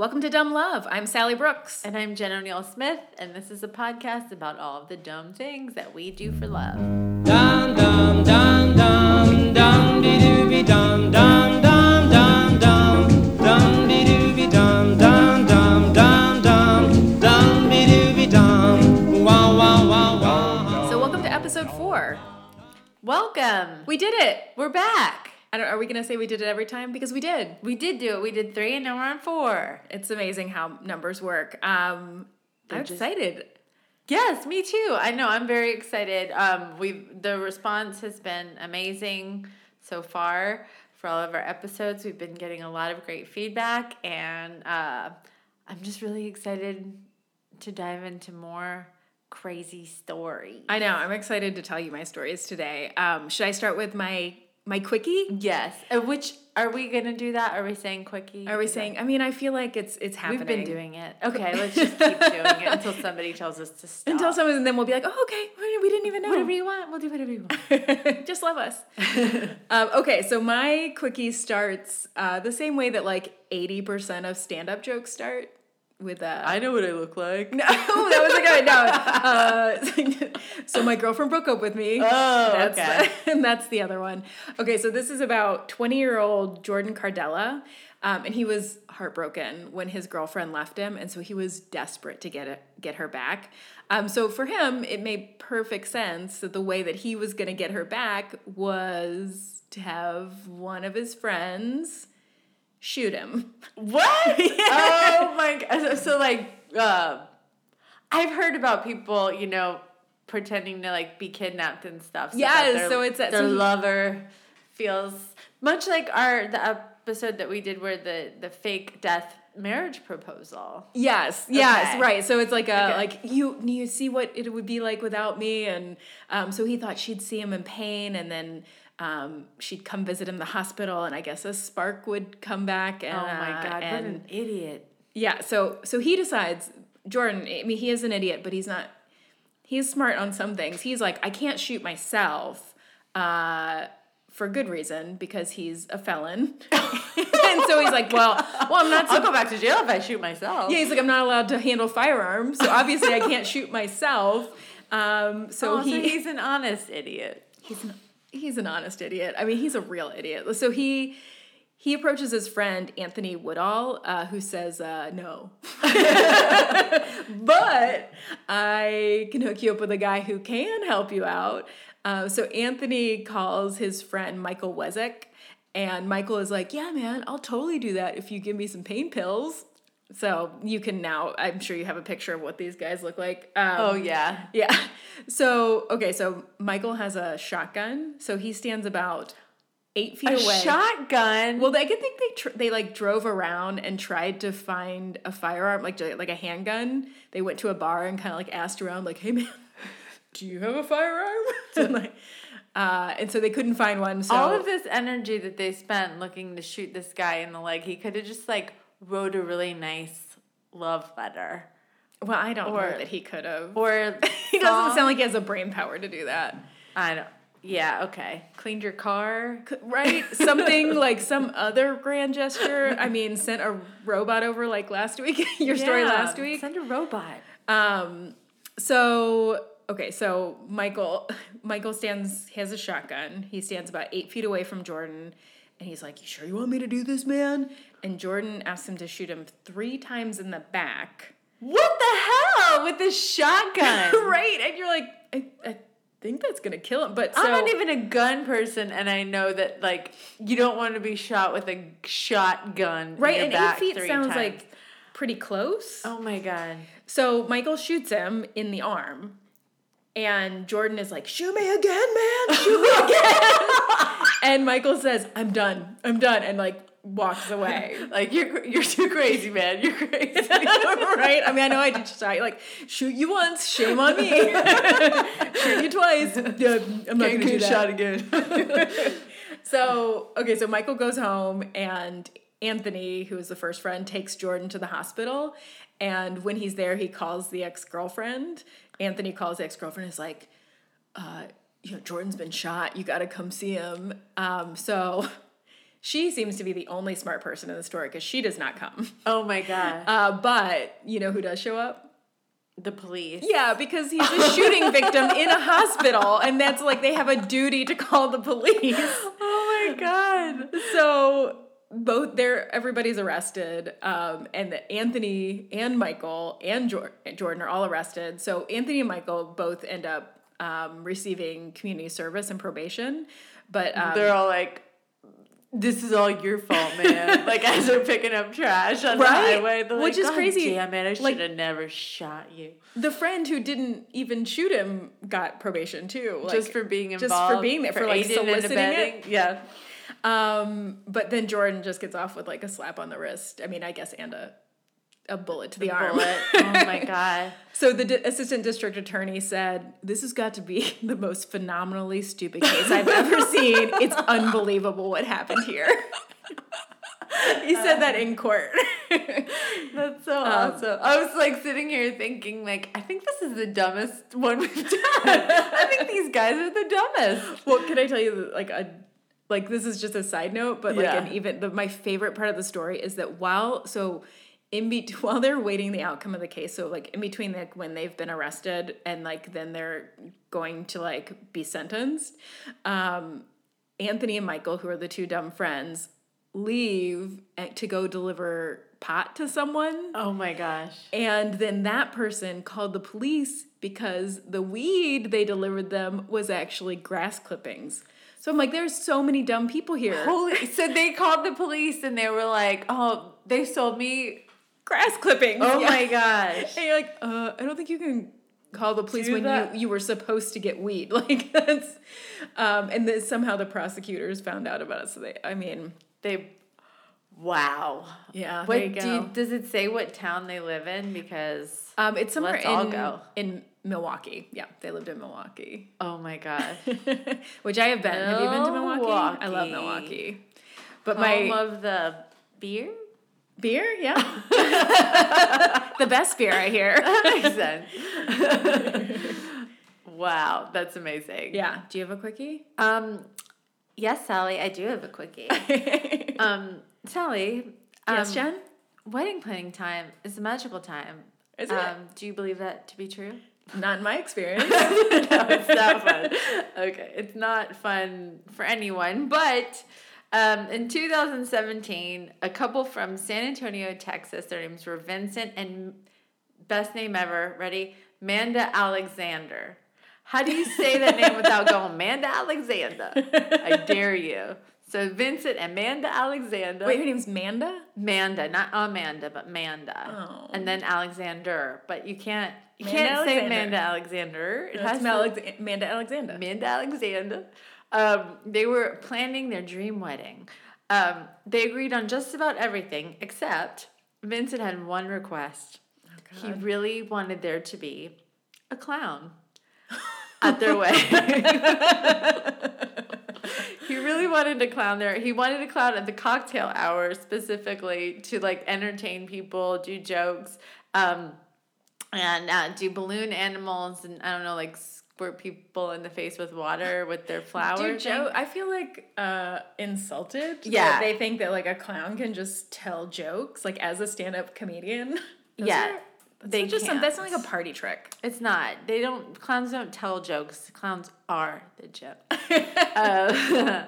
Welcome to Dumb Love. I'm Sally Brooks. And I'm Jen O'Neill Smith, and this is a podcast about all of the dumb things that we do for love. Dum dum dum dum dum dee doo be dum dum dum dum dum dum dee doo be dum dum dum dum dum dum dee doo dum wow wow wow wow. So, welcome to episode four. Welcome. We did it. We're back. I don't, are we going to say we did it every time? Because we did. We did do it. We did three, and now we're on four. It's amazing how numbers work. Um, I'm just- excited. Yes, me too. I know. I'm very excited. Um, we the response has been amazing so far for all of our episodes. We've been getting a lot of great feedback, and uh, I'm just really excited to dive into more crazy stories. I know. I'm excited to tell you my stories today. Um, should I start with my my quickie? Yes. Uh, which are we gonna do that? Are we saying quickie? Are we Is that- saying? I mean, I feel like it's it's happening. We've been doing it. Okay, let's just keep doing it until somebody tells us to stop. until someone, and then we'll be like, oh, okay, we didn't even know. whatever you want, we'll do whatever you want. Just love us. um, okay, so my quickie starts uh, the same way that like 80% of stand up jokes start with uh, know what I look like. No, that was a guy. No. Uh, so my girlfriend broke up with me. Oh, that's, okay. and that's the other one. Okay, so this is about 20 year old Jordan Cardella. Um, and he was heartbroken when his girlfriend left him, and so he was desperate to get it, get her back. Um, so for him, it made perfect sense that the way that he was going to get her back was to have one of his friends shoot him. What? Oh my god! So, so like, uh, I've heard about people, you know, pretending to like be kidnapped and stuff. So that their, so it's that- their so lover feels much like our the episode that we did where the the fake death marriage proposal. Yes, yes, Okay. right. So it's like a Okay. like you you see what it would be like without me, and um, so he thought she'd see him in pain, and then um, she'd come visit him in the hospital, and I guess a spark would come back. And, oh my uh, god! What an idiot! yeah, so so he decides Jordan. I mean, he is an idiot, but he's not. He's smart on some things. He's like, I can't shoot myself. Uh, for good reason because he's a felon, and so he's like, well, well, I'm not. I'll go back to jail if I shoot myself. Yeah, he's like, I'm not allowed to handle firearms, so obviously I can't shoot myself. Um, so Oh, he, so he's an honest idiot. he's an, he's an honest idiot. I mean, he's a real idiot. So he he approaches his friend Anthony Woodall, uh, who says uh, no, but I can hook you up with a guy who can help you out. Uh, so Anthony calls his friend Michael Wezek, and Michael is like, "Yeah, man, I'll totally do that if you give me some pain pills." So you can now. I'm sure you have a picture of what these guys look like. Um, Oh yeah. yeah. So, okay, so Michael has a shotgun. So he stands about eight feet A away. shotgun. Well, I could think they tr- they like drove around and tried to find a firearm, like like a handgun. They went to a bar and kind of like asked around, like, "Hey, man, do you have a firearm?" and, like, uh, and so they couldn't find one. So all of this energy that they spent looking to shoot this guy in the leg, he could have just like wrote a really nice love letter. well, I don't or- know that he could have. Or he doesn't sound like he has a brain power to do that. I don't. Yeah. Okay. Cleaned your car. right? Something like some other grand gesture. I mean, sent a robot over like last week. Your story last week. Send a robot. Um. So okay, so Michael Michael stands. He has a shotgun. He stands about eight feet away from Jordan, and he's like, "You sure you want me to do this, man?" And Jordan asks him to shoot him three times in the back. What the hell with this shotgun? right, and you're like, I, I think that's gonna kill him. But so I'm not even a gun person, and I know that like you don't want to be shot with a shotgun. right, and eight feet sounds times. like pretty close. Oh my god. So Michael shoots him in the arm. And Jordan is like, shoot me again, man. Shoot me again. and Michael says, I'm done. I'm done. And like walks away. Like you're you're too crazy, man. You're crazy. right? I mean, I know I did try, like, shoot you once, shame on me. shoot you twice. Yeah, I'm not Can't gonna do get that. shot again. So, okay, so Michael goes home and Anthony, who is the first friend, takes Jordan to the hospital. And when he's there, he calls the ex girlfriend. Anthony calls the ex girlfriend is like, uh, you know, Jordan's been shot. You got to come see him. Um, so She seems to be the only smart person in the story because she does not come. Oh my god. Uh, but you know who does show up? the police. Yeah, because he's a shooting victim in a hospital, and that's like they have a duty to call the police. Oh my god. So both there, everybody's arrested, um, and the Anthony and Michael and Jor- Jordan are all arrested. So Anthony and Michael both end up um, receiving community service and probation, but um, They're all like this is all your fault, man. like as they're picking up trash on the highway, Which like, is "God crazy. Damn it! I should Like- have never shot you. the friend who didn't even shoot him got probation too, like, just for being involved. just for being there, for, like, soliciting it. Yeah. Um, but then Jordan just gets off with like a slap on the wrist. I mean, I guess and a a bullet to the, arm. Bullet. Oh my god. So the di- assistant district attorney said, "This has got to be the most phenomenally stupid case I've ever seen. It's unbelievable what happened here." he said that in court. That's so Um, awesome. I was like sitting here thinking, like, I think this is the dumbest one we've done. I think these guys are the dumbest. well, can I tell you like a like this is just a side note, but like Yeah. an even the my favorite part of the story is that while so in be while they're waiting the outcome of the case, so like in between like when they've been arrested and like then they're going to like be sentenced, um, Anthony and Michael, who are the two dumb friends, leave to go deliver pot to someone. Oh my gosh. And then that person called the police because the weed they delivered them was actually grass clippings. So I'm like, there's so many dumb people here. Holy so they called the police and they were like, Oh, they sold me grass clippings. Oh Yeah. my gosh. And you're like, uh, I don't think you can call the police Do when that. you you were supposed to get weed. Like that's, um, and then somehow the prosecutors found out about it. So they, I mean, They Wow. yeah, What there you do you, does it say what town they live in? Because um, it's somewhere in in Milwaukee. Yeah, they lived in Milwaukee. oh my gosh. Which I have been. Have you been to Milwaukee? I love Milwaukee. Milwaukee. But Home my of the beer? Beer, yeah, the best beer I hear. that Makes sense. wow, that's amazing. Yeah. Do you have a quickie? Um, yes, Sally, I do have a quickie. um, Sally. Um, yes, Jen. Wedding planning time is a magical time. Is it? Um, do you believe that to be true? Not in my experience. no, it's not fun. Okay, it's not fun for anyone. But um, in 2017, a couple from San Antonio, Texas, their names were Vincent and best name ever. Ready? Manda Alexander. How do you say that name without going Manda Alexander? I dare you. So Vincent and Manda Alexander. Wait, her name's Manda. Manda, not Amanda, but Manda. Oh. And then Alexander. But you can't you Manda can't say Alexander. Manda Alexander. It That's has to Alex- Manda Alexander. Amanda Alexander. Um, they were planning their dream wedding. Um, they agreed on just about everything except Vincent had one request. Oh, he really wanted there to be a clown at their wedding. he really wanted a clown there. He wanted a clown at the cocktail hour specifically to like entertain people, do jokes, um, and uh, do balloon animals, and I don't know, like squirt people in the face with water with their flowers. Dude, Joe, thing. I feel like uh, insulted. Yeah. they think that like a clown can just tell jokes, like as a stand-up comedian. Those Yeah, are- that's they just some, that's not like a party trick. It's not. They don't. Clowns don't tell jokes. Clowns are the joke. uh,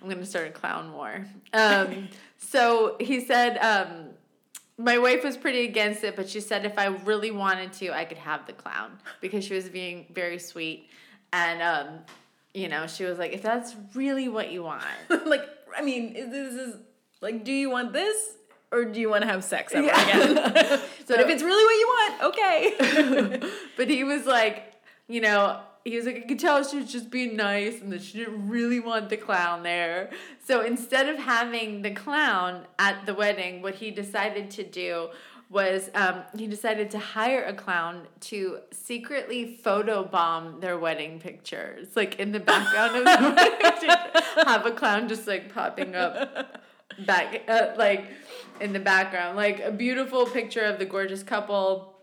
I'm gonna start a clown war. Um, so he said, um, my wife was pretty against it, but she said if I really wanted to, I could have the clown because she was being very sweet, and um, you know, she was like, if that's really what you want, like, I mean, this is like, do you want this or do you want to have sex ever Yeah. again? So- but if it's really what you want, okay. but he was like, you know, he was like, I could tell she was just being nice and that she didn't really want the clown there. So instead of having the clown at the wedding, what he decided to do was um, he decided to hire a clown to secretly photobomb their wedding pictures. Like in the background of the wedding have a clown just like popping up back, uh, like in the background. Like a beautiful picture of the gorgeous couple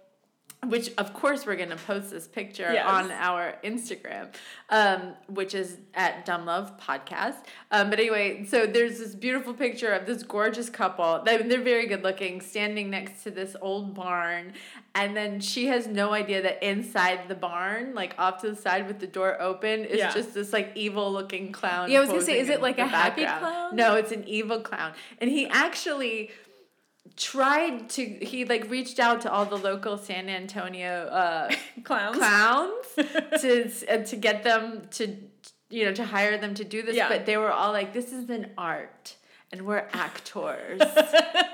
which of course we're gonna post this picture Yes. on our Instagram, um, which is at Dumb Love Podcast. Um, but anyway, so there's this beautiful picture of this gorgeous couple. They, they're very good looking, standing next to this old barn, and then she has no idea that inside the barn, like off to the side with the door open, is Yeah. just this like evil looking clown. Yeah, I was gonna say, is it like a happy clown? No, it's an evil clown, and he actually tried to he like reached out to all the local San Antonio uh, Clowns. clowns to uh, to get them to you know to hire them to do this Yeah. but they were all like this is an art and we're actors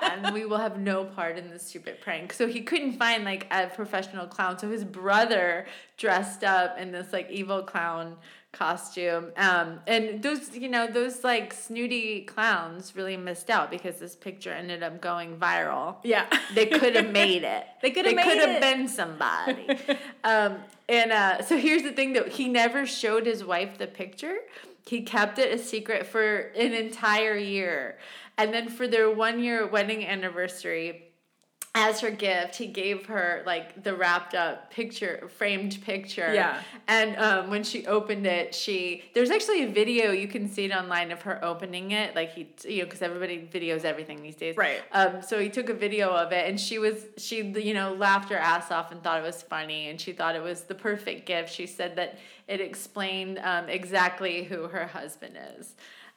and we will have no part in this stupid prank so he couldn't find like a professional clown so his brother dressed up in this like evil clown costume um and those you know those like snooty clowns really missed out because this picture ended up going viral Yeah. they could have made it. They coulda They could have been somebody. um, and uh, so here's the thing: though he never showed his wife the picture. He kept it a secret for an entire year, and then for their one year wedding anniversary. As her gift, he gave her like the wrapped up picture, framed picture. Yeah. And um, when she opened it, she there's actually a video you can see it online of her opening it. Like he, you know, because everybody videos everything these days. Right. Um, so he took a video of it, and she was she you know laughed her ass off and thought it was funny, and she thought it was the perfect gift. She said that it explained um, exactly who her husband is,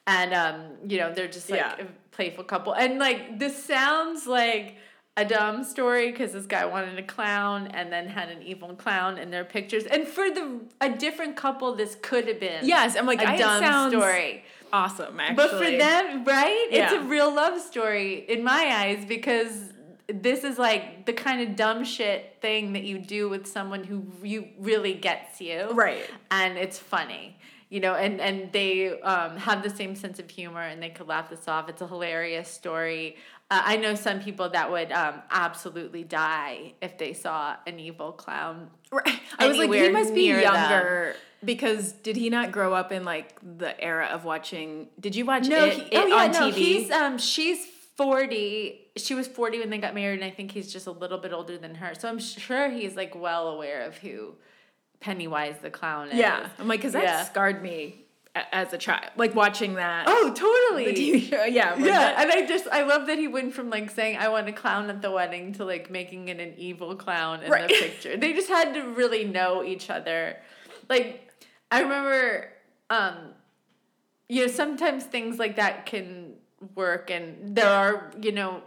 and um, you know they're just like Yeah. a playful couple, and like this sounds like a dumb story because this guy wanted a clown and then had an evil clown in their pictures, and for the a different couple, this could have been Yes, I'm like, a I- dumb story. Awesome, actually. But for them, right? It's a real love story in my eyes because this is like the kind of dumb shit thing that you do with someone who you really gets you. Right. And it's funny. You know, and and they um, have the same sense of humor, and they could laugh this off. It's a hilarious story. Uh, I know some people that would um, absolutely die if they saw an evil clown. Right. I was like, he must be near them. younger because did he not grow up in like the era of watching? Did you watch No, it, he, it oh yeah, on no, TV? he's um she's forty. She was forty when they got married, and I think he's just a little bit older than her. So I'm sure he's like well aware of who Pennywise the clown is. yeah, I'm like, because that Yeah. scarred me as a child, like watching that. Oh, totally. the TV show. Yeah, yeah, that- and I just I love that he went from like saying I want a clown at the wedding to like making it an evil clown in Right. the picture. They just had to really know each other. Like I remember um you know sometimes things like that can work and there are, you know,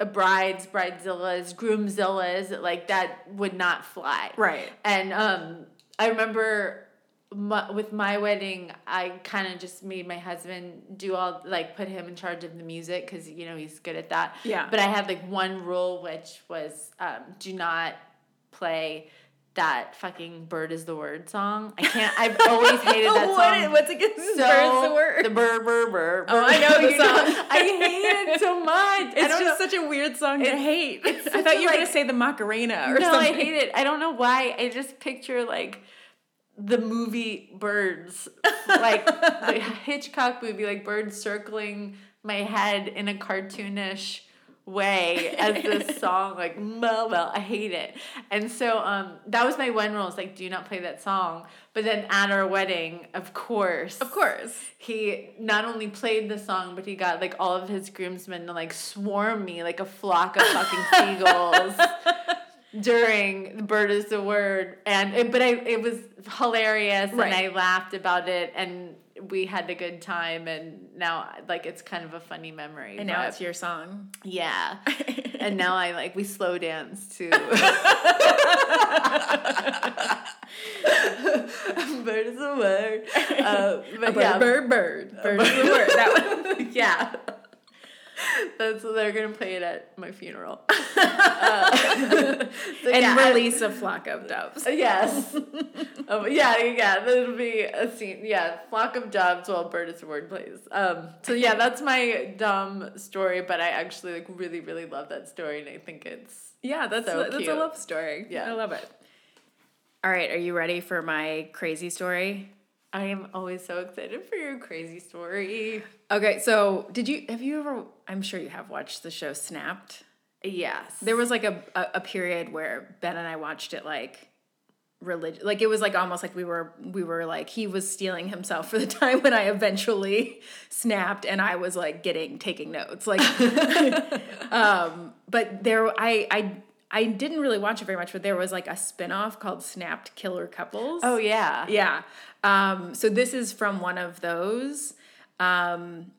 uh, brides, bridezillas, groomzillas like that would not fly. Right. And um, I remember my, with my wedding, I kind of just made my husband do all like put him in charge of the music because you know he's good at that. Yeah. But I had like one rule, which was um, do not play that fucking "Bird Is the Word" song. I can't. I've always hated that What song. is- what's it? against so, birds the word? The bird, bird, bird. Oh, I know the You song. I hate it so much. It's just know. such a weird song to hate. I thought you were gonna say the Macarena or no, something. No, I hate it. I don't know why. I just picture like the movie Birds, like the Hitchcock movie, like birds circling my head in a cartoonish way as this song like well well i hate it. And so um that was my one rule is like do not play that song. But then at our wedding of course Of course. he not only played the song, but he got like all of his groomsmen to like swarm me like a flock of fucking seagulls during the bird is the word and it, but I it was hilarious Right. and I laughed about it and we had a good time and now like it's kind of a funny memory. And now it's your song. yeah. and now I like we slow dance to bird is a word. Uh, but bird, yeah, bird, bird, bird is the word. That one. yeah. That's they're gonna play it at my funeral. Uh, so And yeah, release a flock of doves. Yes. um, yeah, yeah, that'll be a scene. Yeah, flock of doves while bird is word plays. Um, so yeah, that's my dumb story, but I actually like really, really love that story, and I think it's Yeah, that's So a, that's a love story. Yeah. I love it. All right, are you ready for my crazy story? I am always so excited for your crazy story. Okay, so did you have you ever? I'm sure you have watched the show Snapped. Yes. There was like a, a, a period where Ben and I watched it like religion like it was like almost like we were we were like he was stealing himself for the time when I eventually snapped and I was like getting taking notes like um but there I I I didn't really watch it very much but there was like a spin-off called Snapped Killer Couples. Oh yeah. Yeah. Um, so this is from one of those. Um,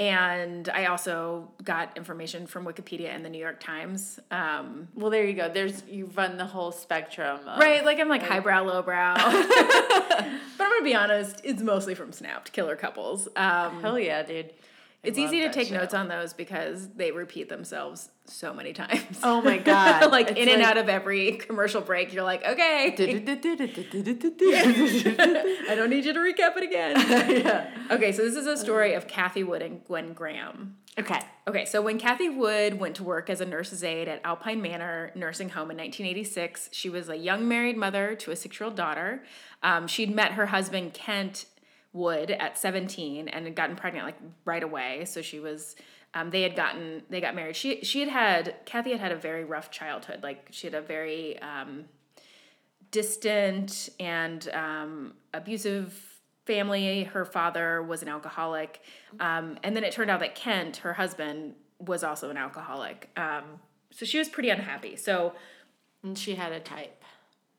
and I also got information from Wikipedia and the New York Times. Um, Well, there you go. There's you run the whole spectrum. Of, right, like I'm like highbrow, lowbrow. but I'm gonna be honest, it's mostly from Snapped Killer Couples. Um, Hell yeah, dude. I it's easy to take show. notes on those because they repeat themselves so many times. Oh my God. like It's in and out of every commercial break, you're like, okay. I don't need you to recap it again. yeah. Okay, so this is a story of Kathy Wood and Gwen Graham. Okay. Okay, so when Kathy Wood went to work as a nurse's aide at Alpine Manor Nursing Home in 1986, she was a young married mother to a six year old daughter. Um, she'd met her husband, Kent Wood, at 17 and had gotten pregnant like right away. So she was. Um, they had gotten they got married. She she had had Kathy had had a very rough childhood. Like she had a very um, distant and um, abusive family. Her father was an alcoholic. Um, and then it turned out that Kent, her husband, was also an alcoholic. Um, so she was pretty unhappy. So, And she had a type.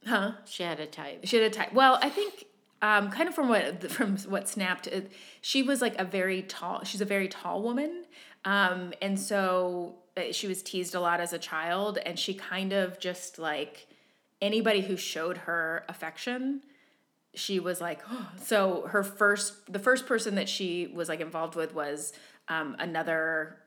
huh? She had a type. She had a type. Well, I think um, kind of from what from what snapped, she was like a very tall. She's a very tall woman, um, and so uh, she was teased a lot as a child, and she kind of just like anybody who showed her affection. She was like, so her first, the first person that she was like involved with was um, another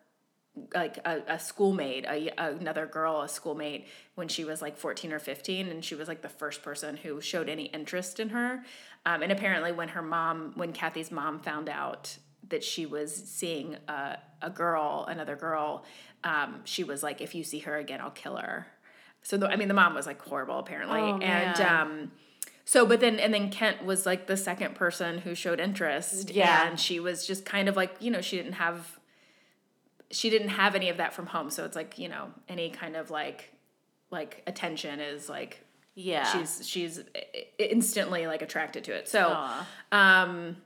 like a, a schoolmate, a, another girl, a schoolmate, when she was like 14 or 15. And she was like the first person who showed any interest in her. Um, and apparently, when her mom, when Kathy's mom found out that she was seeing a, a girl, another girl, um, she was like, if you see her again, I'll kill her. So, the, I mean, the mom was like horrible, apparently. Oh, and, um, so, but then, and then Kent was like the second person who showed interest. Yeah. And she was just kind of like, you know, she didn't have she didn't have any of that from home. So it's like you know any kind of like like attention is like Yeah. she's she's instantly like attracted to it. So Aw. um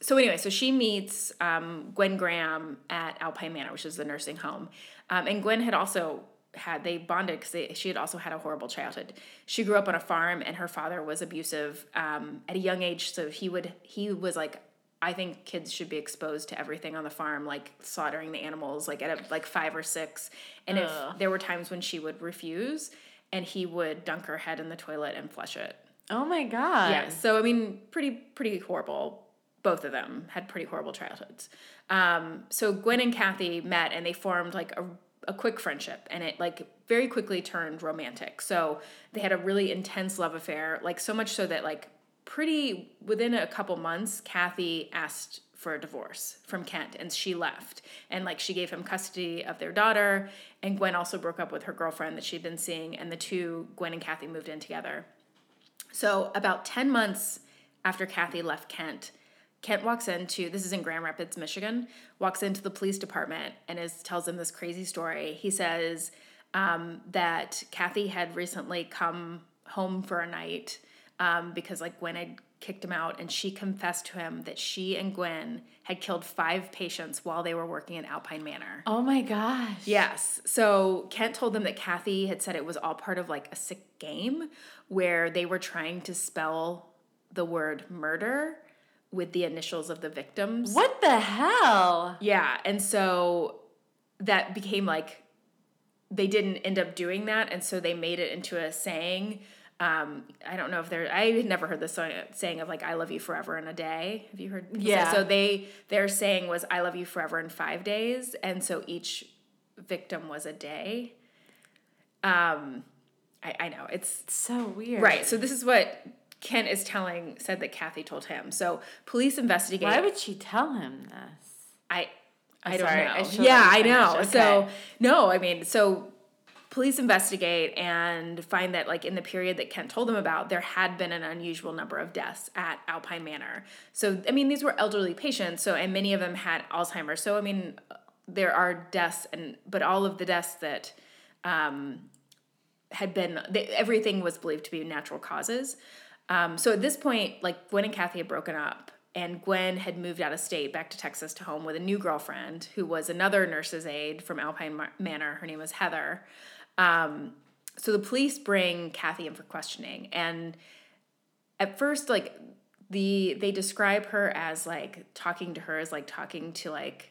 so anyway so she meets um, gwen graham at alpine manor which is the nursing home. Um, and gwen had also had they bonded because she had also had a horrible childhood. She grew up on a farm and her father was abusive um, at a young age. So he would he was like I think kids should be exposed to everything on the farm, like slaughtering the animals, like at a, like five or six. And Ugh. if there were times when she would refuse, and he would dunk her head in the toilet and flush it. oh my god. Yeah. So I mean, pretty pretty horrible. Both of them had pretty horrible childhoods. Um, so Gwen and Kathy met, and they formed like a a quick friendship, and it like very quickly turned romantic. So they had a really intense love affair, like so much so that like pretty within a couple months, Kathy asked for a divorce from Kent and she left. And like she gave him custody of their daughter. And Gwen also broke up with her girlfriend that she'd been seeing. And the two, Gwen and Kathy, moved in together. So about 10 months after Kathy left Kent, Kent walks into this is in Grand Rapids, Michigan, walks into the police department and is tells them this crazy story. He says um, that Kathy had recently come home for a night um, because like Gwen had kicked him out, and she confessed to him that she and Gwen had killed five patients while they were working at Alpine Manor. Oh my gosh. Yes. So Kent told them that Kathy had said it was all part of like a sick game where they were trying to spell the word murder with the initials of the victims. What the hell? Yeah. And so that became like they didn't end up doing that. And so they made it into a saying. Um, I don't know if there. I had never heard this saying of like "I love you forever in a day." Have you heard? Yeah. So they their saying was "I love you forever in five days," and so each victim was a day. Um, I, I know it's So weird. right. So this is what Kent is telling. Said that Kathy told him. So police investigate. Why would she tell him this? I I don't sorry, know. I yeah, I know. finish. So no, I mean, so police investigate and find that like in the period that Kent told them about, there had been an unusual number of deaths at Alpine Manor. So I mean, these were elderly patients, so and many of them had Alzheimer's. So I mean, there are deaths and but all of the deaths that um, had been they, everything was believed to be natural causes. Um, so at this point, like Gwen and Kathy had broken up, and Gwen had moved out of state back to Texas to home with a new girlfriend who was another nurse's aide from Alpine Manor. Her name was Heather. Um, so the police bring Kathy in for questioning, and at first, like the they describe her as like talking to her as like talking to like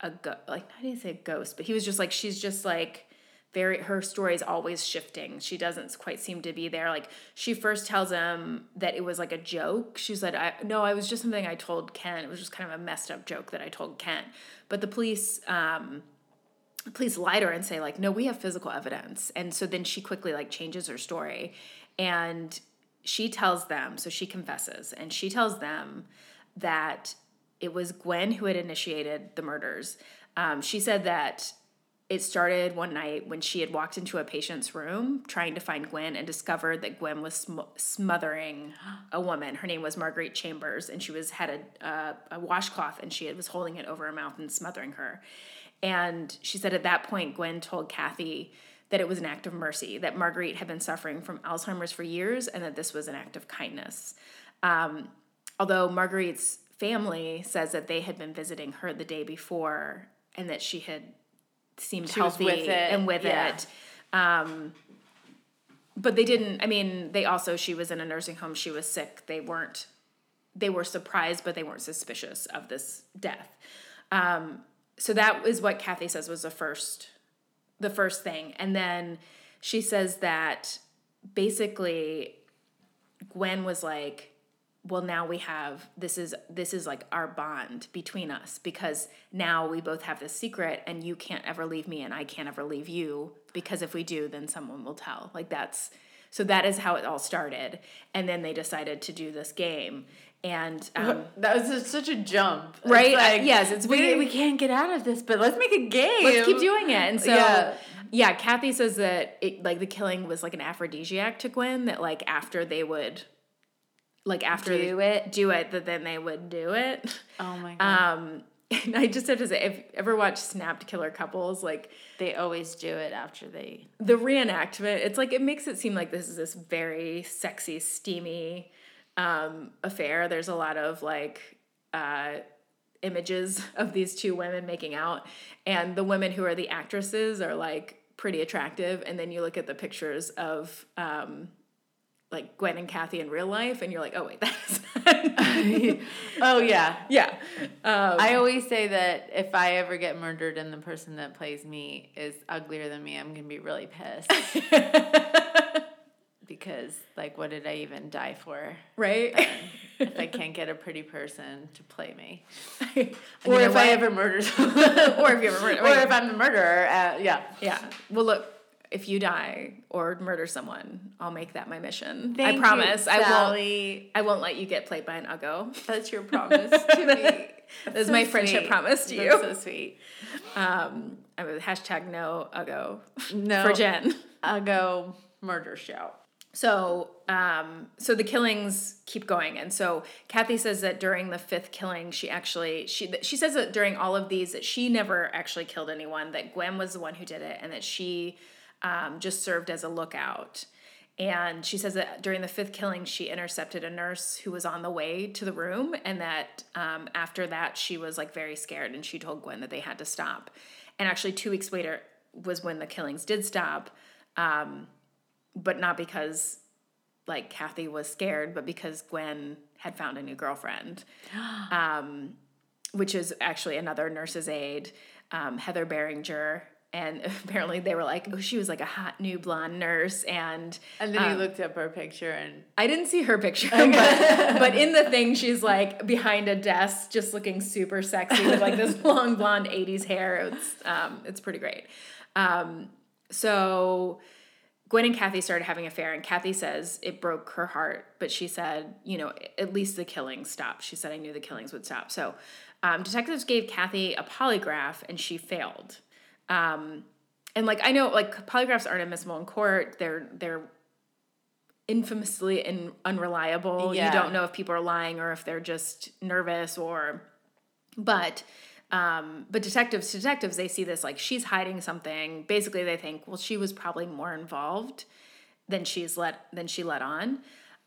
a go- like you say ghost? But he was just like she's just like very her story is always shifting. She doesn't quite seem to be there. Like she first tells him that it was like a joke. She said, "I no, I was just something I told Ken. It was just kind of a messed up joke that I told Ken." But the police um police lie to her and say like no we have physical evidence and so then she quickly like changes her story and she tells them so she confesses and she tells them that it was gwen who had initiated the murders um, she said that it started one night when she had walked into a patient's room trying to find Gwen and discovered that Gwen was sm- smothering a woman. Her name was Marguerite Chambers, and she was had a, uh, a washcloth and she was holding it over her mouth and smothering her. And she said at that point, Gwen told Kathy that it was an act of mercy, that Marguerite had been suffering from Alzheimer's for years, and that this was an act of kindness. Um, although Marguerite's family says that they had been visiting her the day before and that she had seemed She healthy with and with yeah. it. Um, but they didn't. I mean, they also she was in a nursing home. She was sick. They weren't. They were surprised, but they weren't suspicious of this death. Um, so that is what Kathy says was the first, the first thing, and then she says that basically Gwen was like, well now we have this is this is like our bond between us because now we both have this secret and you can't ever leave me and I can't ever leave you because if we do then someone will tell. Like that's so that is how it all started. And then they decided to do this game and um, that was just such a jump, It's Right? Yes, it's we, we can't get out of this, but let's make a game. let's keep doing it. And so, yeah. Yeah. Kathy says that it, like the killing was like an aphrodisiac to Gwen. That like after they would, like after Do they it. do it, that then they would do it. Oh my god, Um, and I just have to say, if you ever watched Snapped Killer Couples, like they always do it after they. the reenactment, it's like it makes it seem like this is this very sexy, steamy um, affair. There's a lot of like uh, images of these two women making out, and the women who are the actresses are like pretty attractive. And then you look at the pictures of um, like Gwen and Kathy in real life, and you're like, oh wait, that's Oh yeah, yeah. Um, I always say that if I ever get murdered and the person that plays me is uglier than me, I'm gonna be really pissed because like, what did I even die for? right. if I can't get a pretty person to play me, You or know if I ever murder someone, or if you ever murder, or if I'm a murderer, uh, yeah. Yeah. Well, look, if you die or murder someone, I'll make that my mission. Thank I you, promise. I won't. I won't let you get played by an uggo. That's your promise to me. That is my friendship promise to you. That's so sweet. Um, I mean, hashtag no uggo No, for Jen. I'll go murder show. So, um, so the killings keep going, and so Kathy says that during the fifth killing, she actually she she says that during all of these that she never actually killed anyone. That Gwen was the one who did it, and that she um, just served as a lookout. And she says that during the fifth killing, she intercepted a nurse who was on the way to the room, and that um, after that, she was like very scared, and she told Gwen that they had to stop. And actually, two weeks later was when the killings did stop, um, but not because like Kathy was scared, but because Gwen had found a new girlfriend, um, which is actually another nurse's aide, um, Heather Beringer. And apparently they were like, oh, she was like a hot new blonde nurse. And And then you looked up her picture and I didn't see her picture, but, but in the thing, she's like behind a desk, just looking super sexy with like this long blonde '80s hair. It's um, it's pretty great. Um, so Gwen and Kathy started having an affair, and Kathy says it broke her heart, but she said, you know, at least the killings stopped. She said, I knew the killings would stop. So um, detectives gave Kathy a polygraph, and she failed. Um, and like I know, like polygraphs aren't admissible in court. They're they're infamously in, unreliable. Yeah. You don't know if people are lying or if they're just nervous or but Um, but detectives, detectives, they see this like she's hiding something. Basically, they think, well, she was probably more involved than she's let than she let on.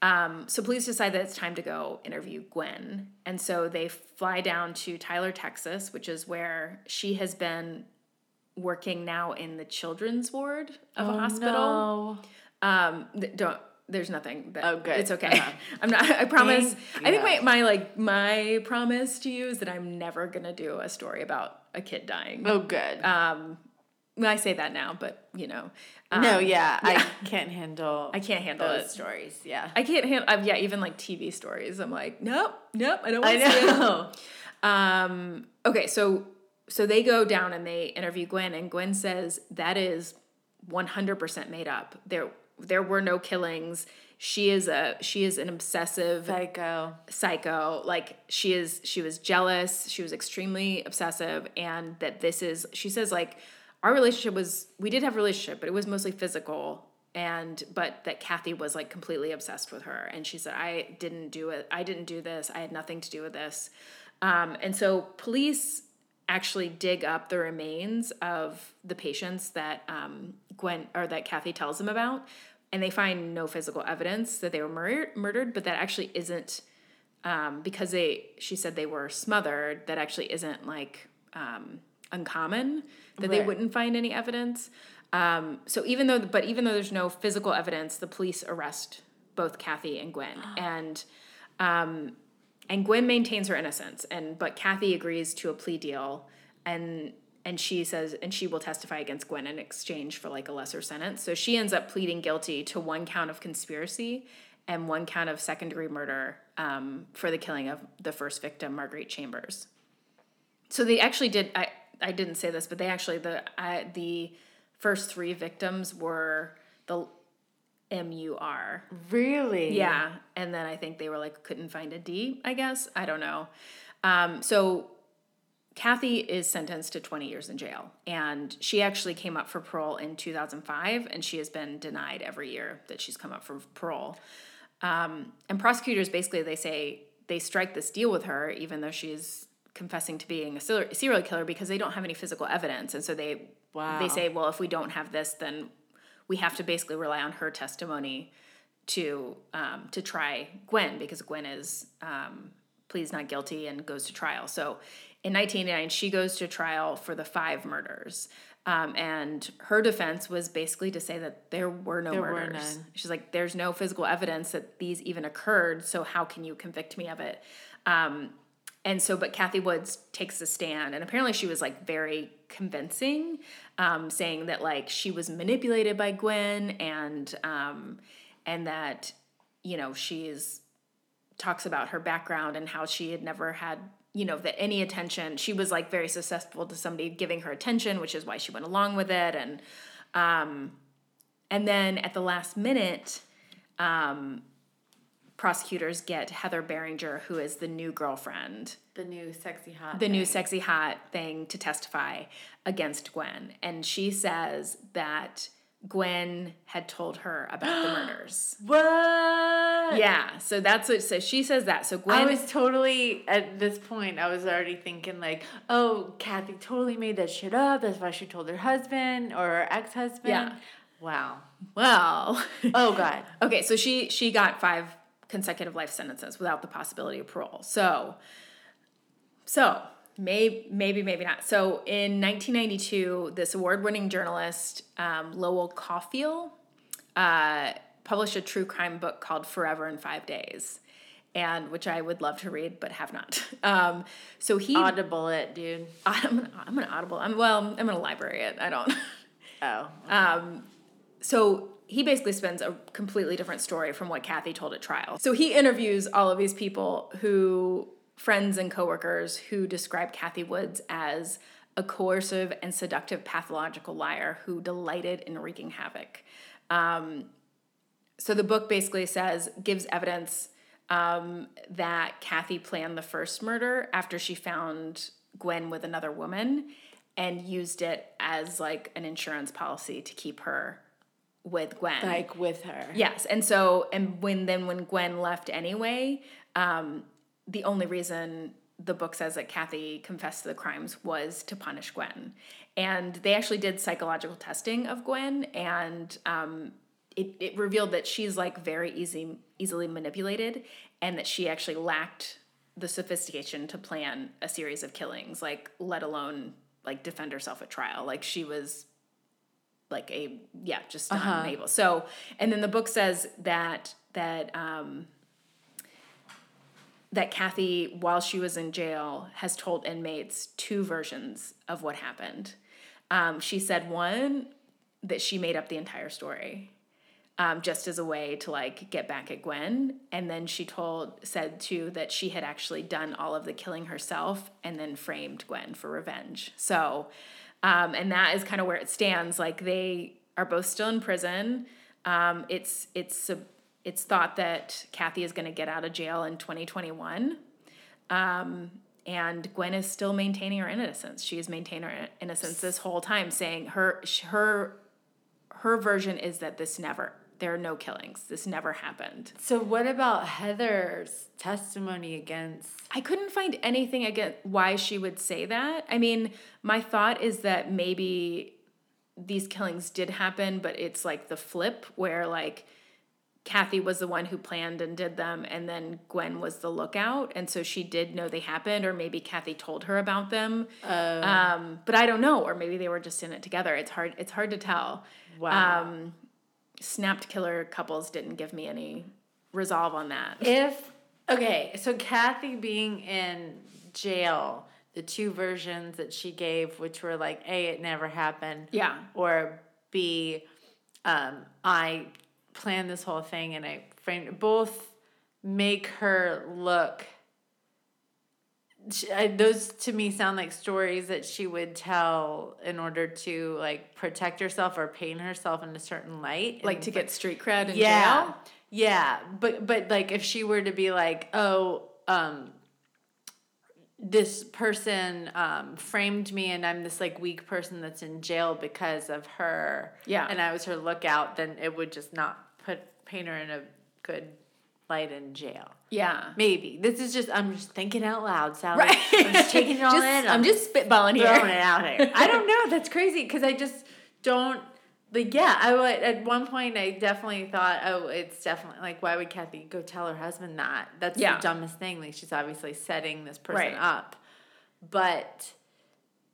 Um, so police decide that it's time to go interview Gwen, and so they fly down to Tyler, Texas, which is where she has been working now in the children's ward of a hospital. No. Um, don't. There's nothing. That, Oh, good. It's okay. Uh-huh. I'm not. I promise. Thank I think my, my like my promise to you is that I'm never gonna do a story about a kid dying. Oh, good. Um, I say that now, but you know, um, no, yeah, yeah. I can't handle. I can't handle those it. stories. Yeah, I can't handle. Uh, yeah, even like TV stories. I'm like, nope, nope. I don't want to see it. know. Um, okay, so so they go down and they interview Gwen, and Gwen says that is one hundred percent made up. There there were no killings. She is a she is an obsessive Psycho. psycho. Like she is she was jealous. She was extremely obsessive, and that this is she says like our relationship was we did have a relationship, but it was mostly physical. And but that Kathy was like completely obsessed with her, and she said I didn't do it. I didn't do this. I had nothing to do with this. Um, and so police actually dig up the remains of the patients that um, Gwen or that Kathy tells them about, and they find no physical evidence that they were mur- murdered, but that actually isn't um, because they she said they were smothered. That actually isn't like um, uncommon that they wouldn't find any evidence. Um, so even though, but even though there's no physical evidence, the police arrest both Kathy and Gwen, and um, and Gwen maintains her innocence, and but Kathy agrees to a plea deal, and and she says and she will testify against Gwen in exchange for like a lesser sentence. So she ends up pleading guilty to one count of conspiracy and one count of second degree murder um, for the killing of the first victim, Marguerite Chambers. So they actually did. I I didn't say this, but they actually the I, the first three victims were the M U R. Really? Yeah, and then I think they were like couldn't find a D. I guess I don't know. Um, so Kathy is sentenced to 20 years in jail, and she actually came up for parole in 2005, and she has been denied every year that she's come up for parole. Um, and prosecutors basically they say they strike this deal with her, even though she's confessing to being a serial killer because they don't have any physical evidence, and so they Wow. they say, well, if we don't have this, then we have to basically rely on her testimony to um, to try Gwen because Gwen is um, pleads not guilty and goes to trial. So in 1989, she goes to trial for the five murders. Um, and her defense was basically to say that there were no There were murders. none. She's like, there's no physical evidence that these even occurred. So how can you convict me of it? Um, and so, but Kathy Woods takes the stand, and apparently she was like very convincing, um, saying that like she was manipulated by Gwen, and um, and that you know she's talks about her background and how she had never had you know that any attention. She was like very successful to somebody giving her attention, which is why she went along with it, and um, and then at the last minute, um, prosecutors get Heather Behringer, who is the new girlfriend, The new sexy hot. the new sexy hot thing, to testify against Gwen. And she says that Gwen had told her about the murders. What? Yeah, so that's what. So she says that. So Gwen I was totally at this point. I was already thinking like, oh, Kathy totally made that shit up. That's why she told her husband or her ex husband. Yeah. Wow. well. Oh God. Okay, so she she got five consecutive life sentences without the possibility of parole. So, so maybe maybe maybe not. So in 1992, this award-winning journalist um, Lowell Cauffiel uh, published a true crime book called Forever in Five Days, and which I would love to read but have not. Um, so he Audible it, dude. I'm gonna, I'm gonna audible. I'm well. I'm gonna library it. I don't. Oh. Um, so he basically spends a completely different story from what Kathy told at trial. So he interviews all of these people who, friends and coworkers, who describe Kathy Woods as a coercive and seductive pathological liar who delighted in wreaking havoc. Um, so the book basically says, gives evidence um, that Kathy planned the first murder after she found Gwen with another woman and used it as like an insurance policy to keep her with Gwen. Like with her. Yes, and so and when then when Gwen left anyway, um, the only reason the book says that Kathy confessed to the crimes was to punish Gwen. And they actually did psychological testing of Gwen, and um, it, it revealed that she's like very easy easily manipulated, and that she actually lacked the sophistication to plan a series of killings, like let alone like defend herself at trial. Like she was like a yeah, just unable. So, and then the book says that that um, that Kathy, while she was in jail, has told inmates two versions of what happened. Um, she said one that she made up the entire story, um, just as a way to like get back at Gwen, and then she told said too that she had actually done all of the killing herself and then framed Gwen for revenge. So, um, and that is kind of where it stands. Like they are both still in prison. Um, it's it's a, it's thought that Kathy is going to get out of jail in 2021. Um, and Gwen is still maintaining her innocence. She has maintained her innocence this whole time, saying her her her version is that this never there are no killings. This never happened. So what about Heather's testimony against? I couldn't find anything against why she would say that. I mean, my thought is that maybe these killings did happen, but it's like the flip where like Kathy was the one who planned and did them, and then Gwen was the lookout, and so she did know they happened, or maybe Kathy told her about them. Um, but I don't know, or maybe they were just in it together. It's hard. It's hard to tell. Wow. Um, snapped killer couples didn't give me any resolve on that. If okay, so Kathy being in jail, the two versions that she gave, which were like A, it never happened. Yeah. Or B, um, I planned this whole thing and I framed both make her look she, I, those to me sound like stories that she would tell in order to like protect herself or paint herself in a certain light like And- to get street cred in yeah jail. yeah but but like if she were to be like oh um this person um framed me and i'm this like weak person that's in jail because of her Yeah. and i was her lookout then it would just not put paint her in a good light in jail Yeah. maybe this is just i'm just thinking out loud Sally. Right. i'm just taking it all Just- in I'm just spitballing here. throwing it out here. I don't know. That's crazy because I just don't like. Yeah, I would. At one point, I definitely thought, oh, it's definitely like, why would Kathy go tell her husband that? That's Yeah. the dumbest thing. Like, she's obviously setting this person Right. up. But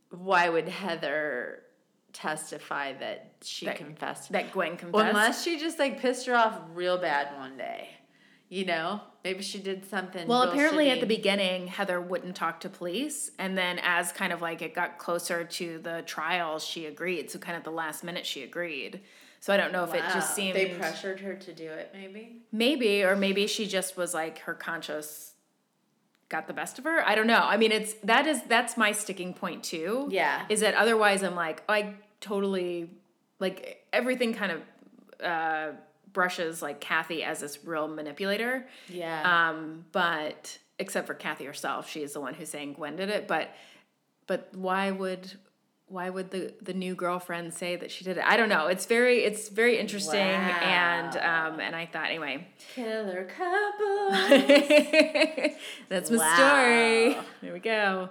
why would Heather testify that she That- confessed? That Gwen confessed. Unless she just like pissed her off real bad one day. You know, maybe she did something. Well, apparently at the beginning, Heather wouldn't talk to police. And then as kind of like it got closer to the trial, she agreed. So kind of the last minute she agreed. So I don't know if it just seemed they pressured her to do it. Maybe. maybe, or maybe she just was like her conscience got the best of her. I don't know. I mean, it's that is that's my sticking point too. Yeah. Is that otherwise I'm like, I totally like everything kind of uh brushes like Kathy as this real manipulator. Yeah. Um, but except for Kathy herself, she is the one who's saying Gwen did it. But but why would why would the the new girlfriend say that she did it? I don't know. It's very it's very interesting and um and I thought anyway. Killer couple. That's my Wow. story. There we go.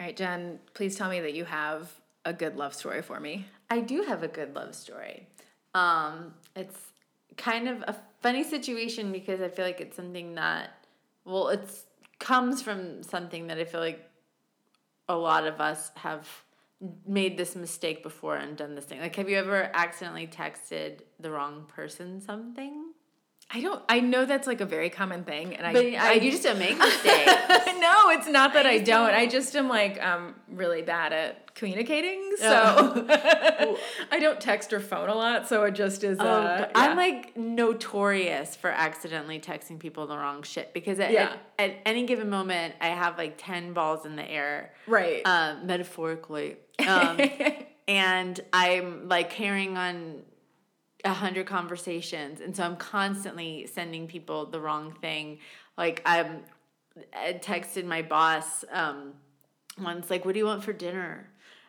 All right, Jen, please tell me that you have a good love story for me. I do have a good love story. Um, it's kind of a funny situation because I feel like it's something that, well, it's comes from something that I feel like a lot of us have made this mistake before and done this thing. Like, have you ever accidentally texted the wrong person something? I don't I know that's like a very common thing and I But I, you just don't make mistakes. no, it's not that I, just don't. don't. I just am like um really bad at communicating. So Oh. I don't text or phone a lot, so it just is uh, Oh, yeah. I'm like notorious for accidentally texting people the wrong shit because at, Yeah. at, at any given moment I have like 10 balls in the air, right. um, metaphorically. Um, and I'm like carrying on a hundred conversations. And so I'm constantly sending people the wrong thing. Like I'm I texted my boss um, once, like, what do you want for dinner?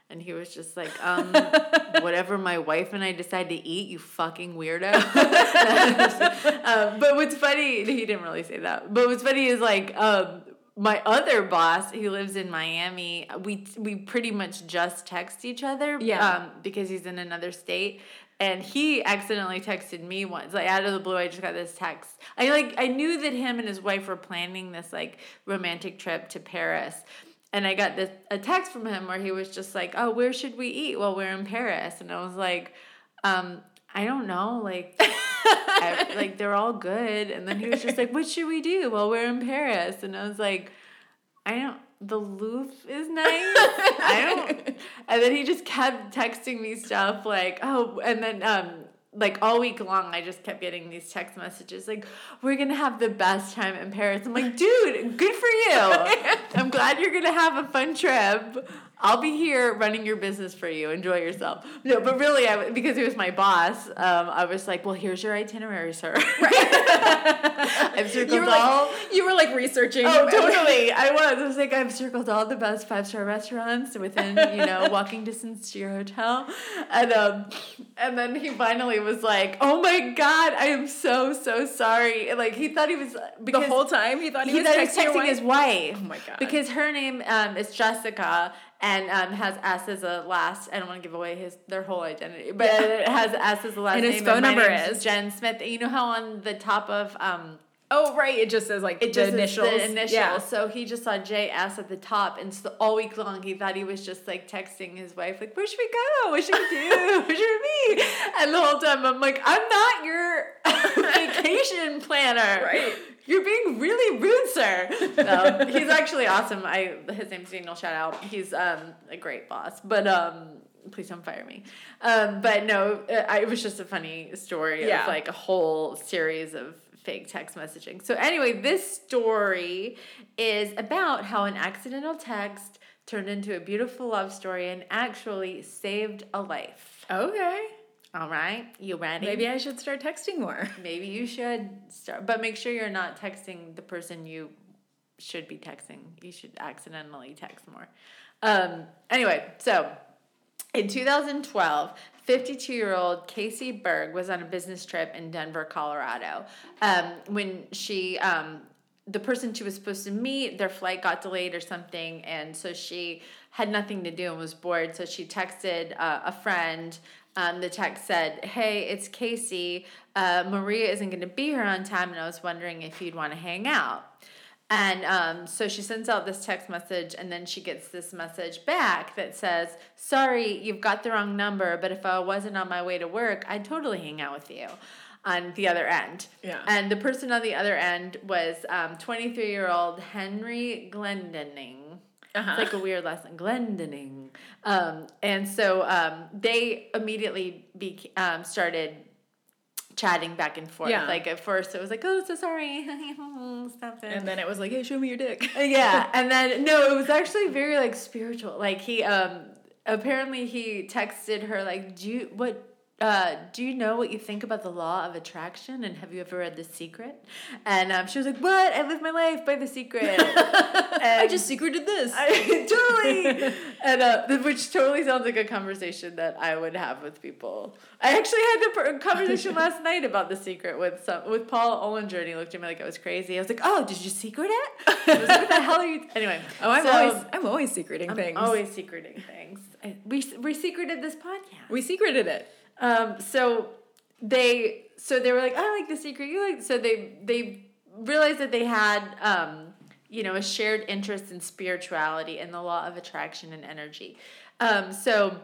And he was just like, um, whatever my wife and I decide to eat, you fucking weirdo. um, but what's funny, he didn't really say that. But what's funny is like, um, my other boss, who lives in Miami, we we pretty much just text each other. Yeah. Um, because he's in another state. And he accidentally texted me once, like out of the blue. I just got this text. I like I knew that him and his wife were planning this like romantic trip to Paris, and I got this a text from him where he was just like, "Oh, where should we eat while we're in Paris?" And I was like, um, "I don't know, like." I, like they're all good. And then he was just like, "What should we do while we're in Paris?" And I was like, "I don't. The Louvre is nice. I don't." And then he just kept texting me stuff like, "Oh," and then um. Like all week long, I just kept getting these text messages like, "We're gonna have the best time in Paris." I'm like, "Dude, good for you! I'm glad you're gonna have a fun trip. I'll be here running your business for you. Enjoy yourself." No, but really, I, because he was my boss, um, I was like, "Well, here's your itinerary, sir." I've circled You were all. like, you were like researching. Oh, totally. I was. I was like, I've circled all the best five star restaurants within, you know, walking distance to your hotel. And um and then he finally was like, Oh my god, I am so, so sorry. And, like he thought he was The whole time he thought he, he was thought he was texting, texting his wife. Oh my God. Because her name um, is Jessica and um, has S as a last. I don't want to give away his their whole identity, but it has S as the last And name. his phone my number is? Jen Smith. You know how on the top of um, Oh right, it just says like it just the initials. The initials. Yeah. So he just saw JS at the top, and so all week long he thought he was just like texting his wife, like, "Where should we go? What should we do? Where should we be?" And the whole time I'm like, "I'm not your vacation planner, Right. You're being really rude, sir." No, he's actually awesome. I his name's Daniel. Shout out. He's um a great boss, but um. Please don't fire me. Um, but no, uh, I, it was just a funny story Yeah. of like a whole series of fake text messaging. So anyway, this story is about how an accidental text turned into a beautiful love story and actually saved a life. Okay. All right, you ready? Maybe I should start texting more. Maybe you should start, but make sure you're not texting the person you should be texting. You should accidentally text more. Um, anyway, so in 2012, 52 year old Casey Berg was on a business trip in Denver, Colorado. Um, when she, um, the person she was supposed to meet, their flight got delayed or something, and so she had nothing to do and was bored. So she texted uh, a friend. Um, the text said, Hey, it's Casey. Uh, Maria isn't going to be here on time, and I was wondering if you'd want to hang out. And um, so she sends out this text message, and then she gets this message back that says, Sorry, you've got the wrong number, but if I wasn't on my way to work, I'd totally hang out with you on the other end. Yeah. And the person on the other end was 23 year old Henry Glendening. Uh-huh. It's like a weird last name, Glendening. Um, and so um, they immediately be, um, started chatting back and forth. Yeah. Like at first it was like, oh, so sorry. Stop it. And then it was like, hey, show me your dick. yeah. And then, no, it was actually very like spiritual. Like he, um, apparently he texted her like, do you, what, uh, do you know what you think about the law of attraction? And have you ever read The Secret? And um, she was like, what? I live my life by The Secret. I just secreted this. I, totally. and uh, which totally sounds like a conversation that I would have with people. I actually had a per- conversation last night about the secret with some with Paul Ollinger, and he looked at me like I was crazy. I was like, "Oh, did you secret it? I was like, what the hell are you?" Anyway, oh, I'm so- always I'm always secreting I'm things. always secreting things. I, we we secreted this podcast. we secreted it. Um, so they so they were like, I like the secret. You like so they they realized that they had um, you know a shared interest in spirituality and the law of attraction and energy. Um, so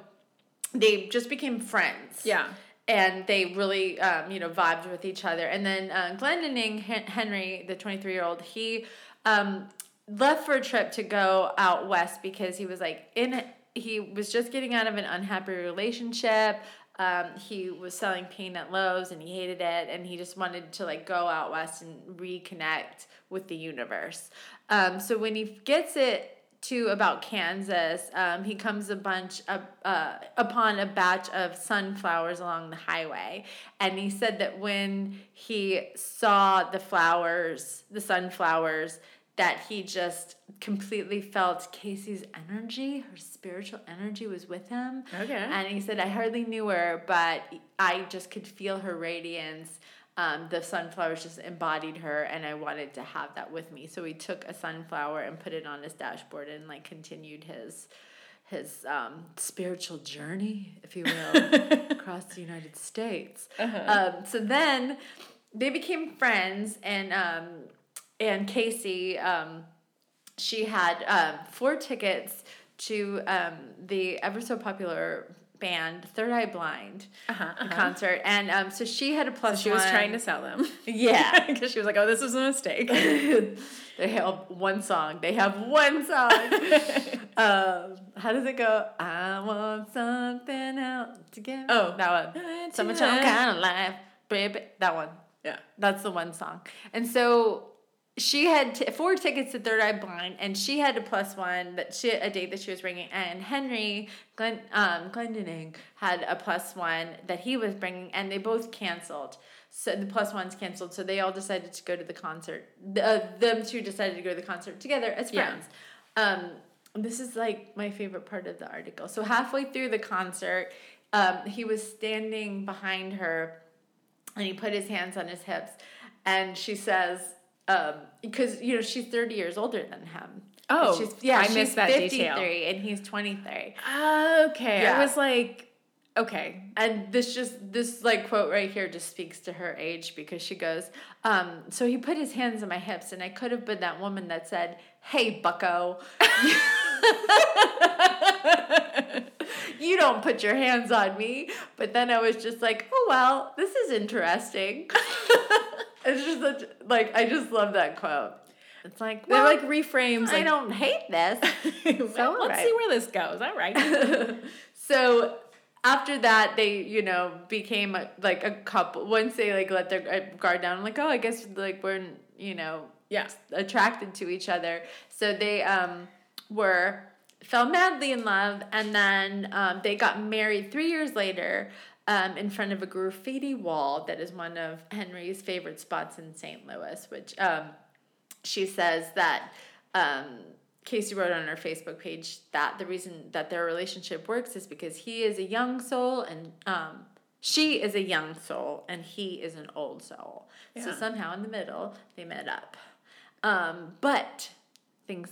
they just became friends. Yeah. And they really, um, you know, vibed with each other. And then uh, Glendening Henry, the 23 year old, he um, left for a trip to go out west because he was like in, he was just getting out of an unhappy relationship. Um, he was selling peanut loaves and he hated it. And he just wanted to like go out west and reconnect with the universe. Um, so when he gets it to about Kansas, um, he comes a bunch of, uh, upon a batch of sunflowers along the highway, and he said that when he saw the flowers, the sunflowers, that he just completely felt Casey's energy, her spiritual energy was with him. Okay. And he said, I hardly knew her, but I just could feel her radiance. um, the sunflowers just embodied her, and I wanted to have that with me. So we took a sunflower and put it on his dashboard, and like continued his his um, spiritual journey, if you will, across the United States. Um, so then they became friends, and um, and Casey, um, she had um, four tickets to um, the ever so popular band Third Eye Blind Uh-huh, concert, and um, so she had a plus. She was trying to sell them. Yeah. Because she was like, oh, this was a mistake. they have one song. They have one song. um, how does it go? I want something else to give. Oh. that one. So on kind of life, baby. That one. yeah. That's the one song. And so she had t- four tickets to Third Eye Blind, and she had a plus one that she a date that she was bringing, and Henry Glenn um, Glendening had a plus one that he was bringing, and they both canceled. So the plus ones canceled, so they all decided to go to the concert. The, uh, them two decided to go to the concert together as Yeah. friends. Um, this is like my favorite part of the article. So halfway through the concert, um, he was standing behind her and he put his hands on his hips and she says um because you know she's 30 years older than him Oh, she's yeah I she's missed that 53 detail. and he's 23 Okay. Yeah. I was like, okay. and this just this like quote right here just speaks to her age because she goes um so he put his hands on my hips and i could have been that woman that said hey bucko you don't put your hands on me but then i was just like oh well this is interesting it's just such, like i just love that quote it's like They're like reframes. i Like, don't hate this so let's alright. see where this goes. All right. so after that they you know became a, like a couple once they like let their uh, guard down I'm like oh i guess like we're you know Yeah. attracted to each other so they um were fell madly in love and then um, they got married three years later um, in front of a graffiti wall that is one of henry's favorite spots in st louis which um, she says that um, Casey wrote on her Facebook page that the reason that their relationship works is because he is a young soul and um, she is a young soul and he is an old soul. Yeah. So somehow in the middle they met up. Um, but things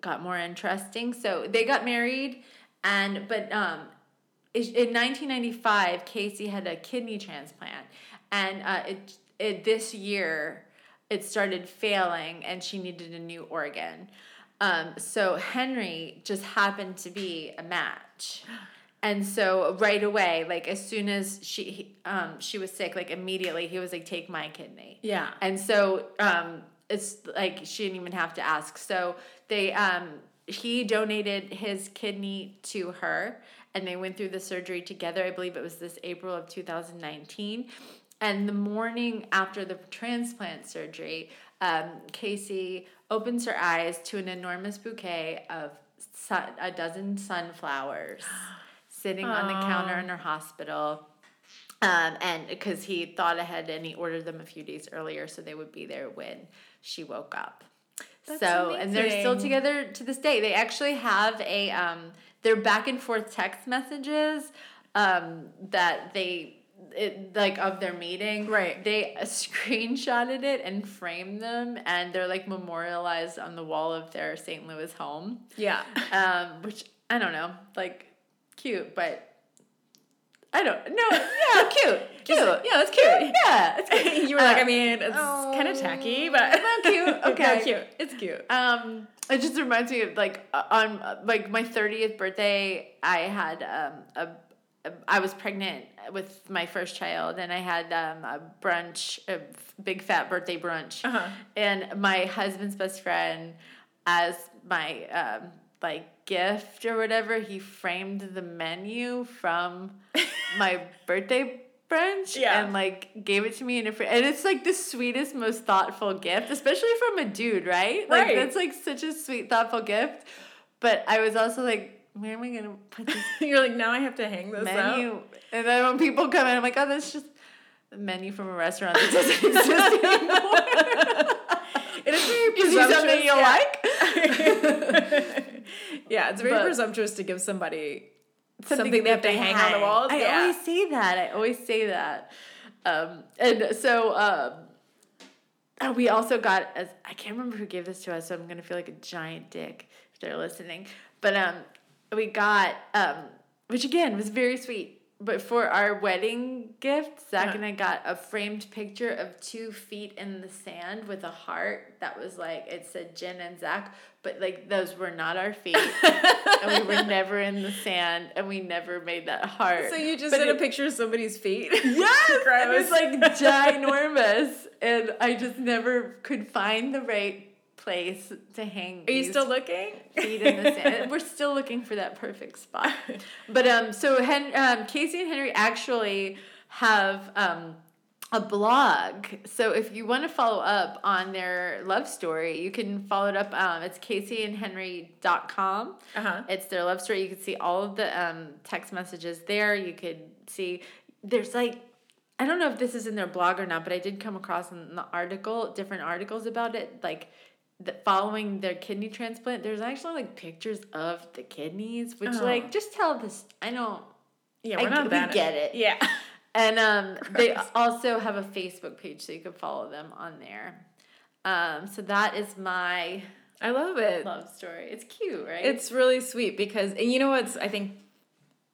got more interesting. So they got married, and but um, in in 1995, Casey had a kidney transplant, and uh, it, it this year it started failing, and she needed a new organ. Um, so Henry just happened to be a match. And so right away, like as soon as she he- um she was sick, like immediately he was like, "Take my kidney." Yeah. And so um, it's like she didn't even have to ask. So they um, he donated his kidney to her, and they went through the surgery together. I believe it was this April of two thousand nineteen. And the morning after the transplant surgery, um, Casey opens her eyes to an enormous bouquet of sun, a dozen sunflowers sitting on the counter in her hospital. Um, and because he thought ahead and he ordered them a few days earlier so they would be there when she woke up. That's so and they're still together to this day. They actually have a um, their back and forth text messages um, that they it, like of their meeting. Right. They screenshotted it and framed them, and they're like memorialized on the wall of their St. Louis home. Yeah. Um, which I don't know, like cute, but I don't no, yeah, cute, cute, Yeah, that's cute. yeah, it's cute. you were like, Uh, I mean, it's kind of tacky, but Not cute, okay. No, cute. It's cute. Um, it just reminds me of like uh, on uh, like my thirtieth birthday, I had um a, a I was pregnant with my first child, and I had um a brunch, a big fat birthday brunch, Uh-huh. and my husband's best friend, as my um like gift or whatever, he framed the menu from my birthday brunch Yeah. and like gave it to me in a fr- and it's like the sweetest most thoughtful gift especially from a dude right? Like Right. that's like such a sweet thoughtful gift. But i was also like where am i gonna put this You're like, now I have to hang this menu? and then when people come in i'm like oh that's just a menu from a restaurant that doesn't exist anymore. It is very you something you presumptuous, like yeah, it's very But- presumptuous to give somebody something, that they have to hang, on the walls. I yeah. always say that. I always say that. Um, and so um, uh, we also got as I can't remember who gave this to us, so I'm gonna feel like a giant dick if they're listening. But um, we got um, which again was very sweet. But for our wedding gift, Zach Uh-huh. and I got a framed picture of two feet in the sand with a heart that was like it said Jen and Zach, but like those were not our feet, and we were never in the sand, and we never made that heart. So you just But did it- a picture of somebody's feet? Yes, it was like ginormous, and I just never could find the right place to hang. Are you still looking? feet in the sand? We're still looking for that perfect spot. But um, so Hen- um, Casey and Henry actually have um. A blog. So if you want to follow up on their love story, you can follow it up. Um, it's caseyandhenry.com. Uh huh. It's their love story. You can see all of the um, text messages there. You could see there's like I don't know if this is in their blog or not, but I did come across in the article different articles about it, like following their kidney transplant. There's actually like pictures of the kidneys, which Oh. like just tell this. I don't. Yeah, I we're not g- we that. get it. Yeah. And um, they also have a Facebook page, so you can follow them on there. Um, so that is my I love it. love story. It's cute, right? It's really sweet because, and you know what's, I think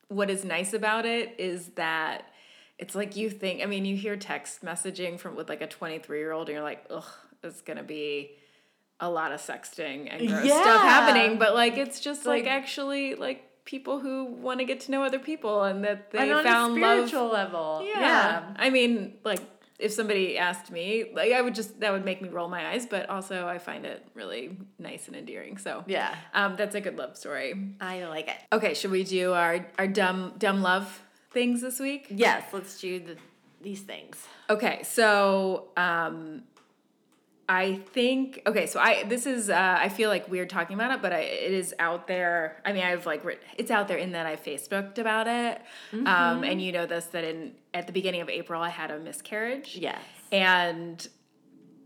what is nice about it is that it's like you think, I mean, you hear text messaging from with like a 23 year old and you're like, ugh, it's going to be a lot of sexting and gross Yeah. stuff happening. But like, it's just like, Like- actually like people who want to get to know other people and that they and on found a love. level. Yeah. yeah. I mean, like, if somebody asked me, like, I would just, that would make me roll my eyes, but also I find it really nice and endearing. So, Yeah. um, that's a good love story. I like it. Okay, should we do our, our dumb, dumb love things this week? Yes, let's do the, these things. Okay, so, um, I think okay, so I this is uh, I feel like weird talking about it, but I, it is out there. I mean, I've like it's out there in that I Facebooked about it, um, and you know this that in at the beginning of April I had a miscarriage. Yes. and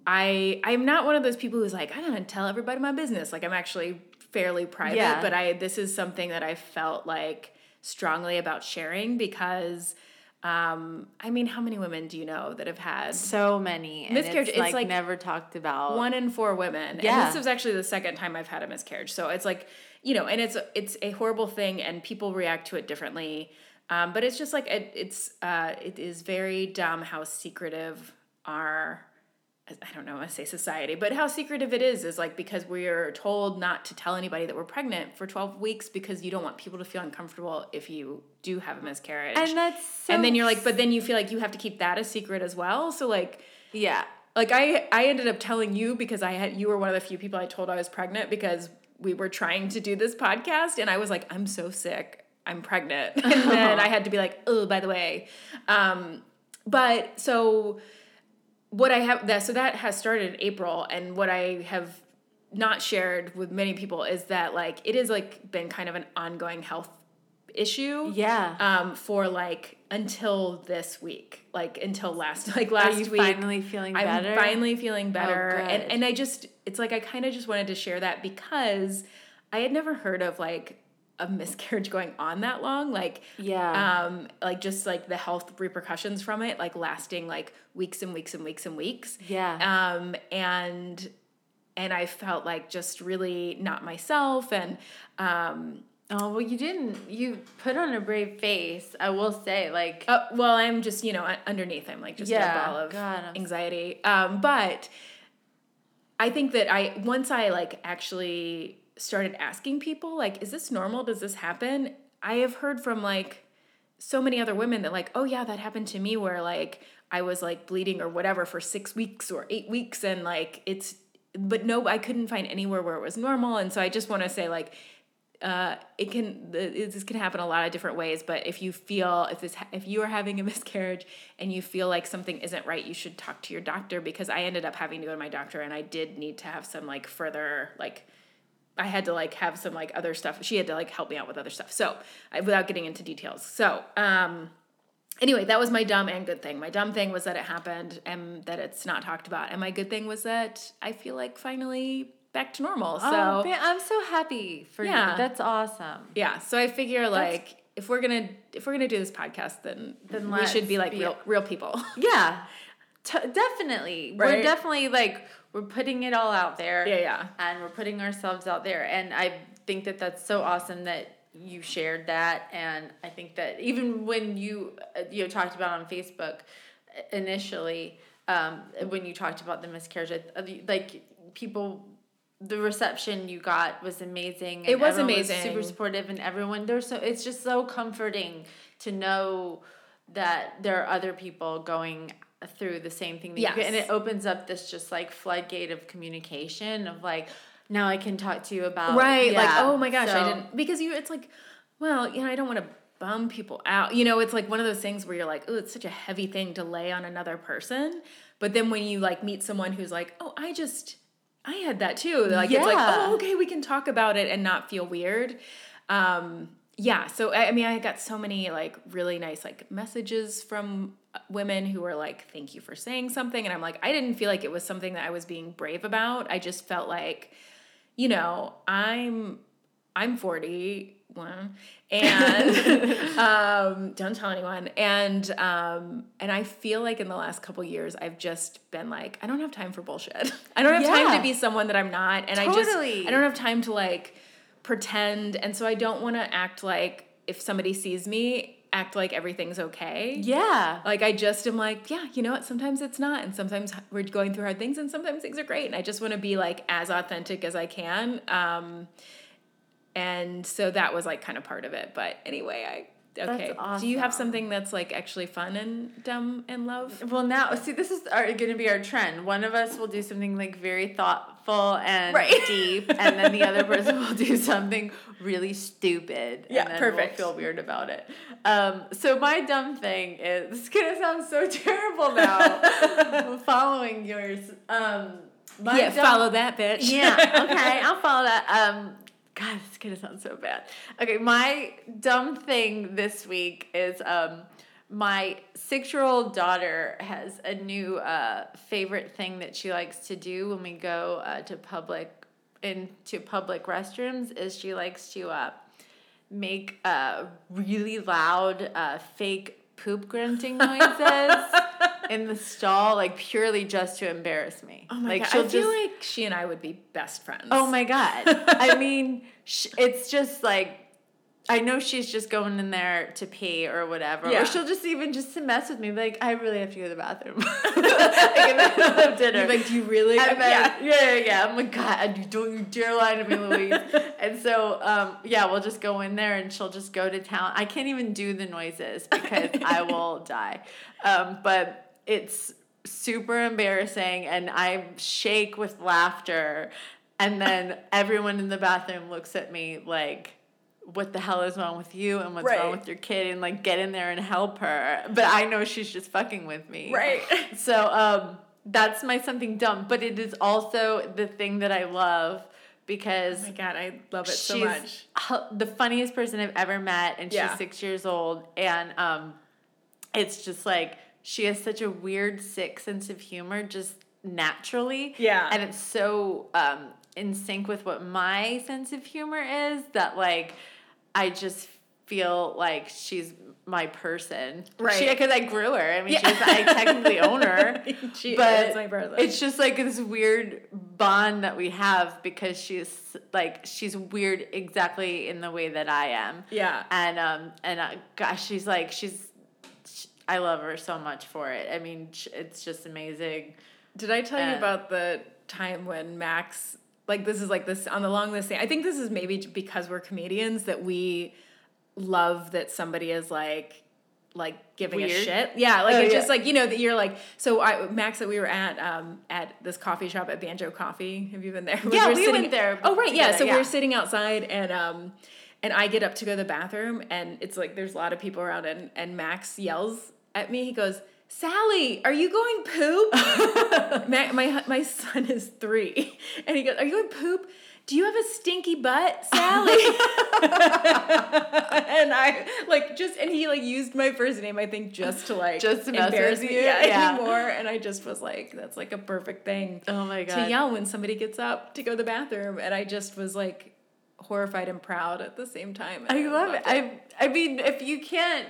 I I'm not one of those people who's like I'm gonna tell everybody my business. Like I'm actually fairly private, Yeah. but I this is something that I felt like strongly about sharing because. Um, I mean, how many women do you know that have had So many. And Miscarriage, It's, it's like, like never talked about. one in four women. And Yeah. this was actually the second time I've had a miscarriage. So it's like, you know, and it's it's a horrible thing and people react to it differently. Um, but it's just like it, it's uh, it is very dumb how secretive our I don't know, I say society, but how secretive it is is like because we are told not to tell anybody that we're pregnant for 12 weeks because you don't want people to feel uncomfortable if you do have a miscarriage. and that's so. and then you're like, but then you feel like you have to keep that a secret as well. So like Yeah. like I I ended up telling you because I had you were one of the few people I told I was pregnant because we were trying to do this podcast and I was like I'm so sick I'm pregnant and then I had to be like oh by the way um but so what I have that so that has started in April and what I have not shared with many people is that like it is like been kind of an ongoing health issue Yeah. um for like until this week like until last like Are last you week finally feeling I'm better? finally feeling better. and, good. and I just, it's like I kind of just wanted to share that because I had never heard of like a miscarriage going on that long. Like, Yeah. um, like just like the health repercussions from it, like lasting like weeks and weeks and weeks and weeks. Yeah. Um, and, and I felt like just really not myself. And, um, Oh well, you didn't. You put on a brave face. I will say, like, Uh, well, I'm just you know underneath. I'm like just Yeah, a ball of God, anxiety. Um, but I think that I once I like actually started asking people like, is this normal? Does this happen? I have heard from like so many other women that like, oh yeah, that happened to me where like I was like bleeding or whatever for six weeks or eight weeks and like it's but no, I couldn't find anywhere where it was normal. And so I just want to say like uh, it can the- this can happen a lot of different ways but if you feel if this if you are having a miscarriage and you feel like something isn't right you should talk to your doctor because i ended up having to go to my doctor and i did need to have some like further like i had to like have some like other stuff she had to like help me out with other stuff so I, without getting into details so um anyway that was my dumb and good thing my dumb thing was that it happened and that it's not talked about and my good thing was that i feel like finally back to normal so oh, man, I'm so happy for Yeah. you. That's awesome. yeah, so I figure like if we're gonna if we're gonna do this podcast, then Then we should be like be- real real people. Yeah, t- definitely. We're definitely like we're putting it all out there. Yeah, yeah. And we're putting ourselves out there, and I think that that's so awesome that you shared that, and I think that even when you uh, you know talked about on Facebook initially, um, when you talked about the miscarriage, uh, like people. The reception you got was amazing. It was amazing. super supportive, and everyone there's so it's just so comforting to know that there are other people going through the same thing that you Yes. can, and it opens up this just like floodgate of communication of like now I can talk to you about right like oh my gosh i didn't because you it's like well you know i don't want to bum people out. You know it's like one of those things where you're like oh it's such a heavy thing to lay on another person. But then when you like meet someone who's like oh i just i had that too. Like it's like oh okay we can talk about it and not feel weird. Um yeah so I, I mean i got so many like really nice like messages from women who were like thank you for saying something. And i'm like i didn't feel like it was something that i was being brave about. I just felt like you know, I'm I'm 41 and um don't tell anyone. And um and I feel like in the last couple years I've just been like I don't have time for bullshit. I don't have time to be someone that I'm not. And I just I don't have time to like pretend. And so I don't want to act like if somebody sees me act like everything's okay. yeah Like I just am like, yeah, you know what? Sometimes it's not, and sometimes we're going through hard things, and sometimes things are great. And I just want to be like as authentic as I can. Um, and so that was like kind of part of it. But anyway, I okay. Do you have something that's like actually fun and dumb and love? well now see this is gonna be our trend one of us will do something like very thoughtful and Right. deep and then the other person will do something really stupid Yeah, and then perfect. we'll feel weird about it um, so my dumb thing is this is gonna sound so terrible now following yours um, my yeah, dumb- follow that bitch. yeah, okay, I'll follow that. Um, God, it's gonna sound so bad. Okay, my dumb thing this week is um, my six-year-old daughter has a new uh, favorite thing that she likes to do when we go uh, to public into public restrooms. Is she likes to uh, make uh, really loud uh, fake poop grunting noises in the stall, like purely just to embarrass me. Oh my like god, she'll I feel just like she and I would be best friends. Oh my god. I mean, it's just like I know she's just going in there to pee or whatever. Yeah. Or she'll just even just to mess with me, like, I really have to go to the bathroom. like in the middle of dinner. You're like, do you really? Then, yeah. yeah. yeah, yeah. I'm like, God, you don't you dare lie to me, Louise. and so, um, yeah, we'll just go in there and she'll just go to town. I can't even do the noises because I will die. Um, but it's super embarrassing and I shake with laughter. And then everyone in the bathroom looks at me like, what the hell is wrong with you and what's Right. wrong with your kid and like get in there and help her. But I know she's just fucking with me. Right. So um that's my something dumb, but it is also the thing that I love because Oh my god, I love it so much. the funniest person I've ever met, and she's Yeah. six years old, and um, it's just like she has such a weird, sick sense of humor, just naturally. Yeah. and it's so um in sync with what my sense of humor is that like I just feel like she's my person, Right. Because I grew her. I mean, Yeah. she's I technically own her She but is my brother. it's just like this weird bond that we have because she's like she's weird exactly in the way that I am. Yeah. And um and uh, gosh, she's like she's sh I love her so much for it. I mean, it's just amazing. Did I tell you Uh, about the time when Max like this is like this on the long list thing? I think this is maybe because we're comedians that we love that somebody is like like giving a shit. Yeah, like Oh, it's yeah. just like you know that you're like so I Max that we were at um at this coffee shop at Banjo Coffee. Have you been there? Yeah, were we went there Oh right, yeah. together, So we yeah. were sitting outside and um and I get up to go to the bathroom and it's like there's a lot of people around and and Max yells at me. He goes. Sally, are you going poop? my, my my son is three, and he goes, "Are you going poop? Do you have a stinky butt, Sally?" and I like just and he like used my first name, I think, just to like Just to embarrass you? me yeah, Yeah. anymore. And I just was like, that's like a perfect thing Oh my god. to yell when somebody gets up to go to the bathroom. And I just was like, horrified and proud at the same time. I and love it. loved I I mean, if you can't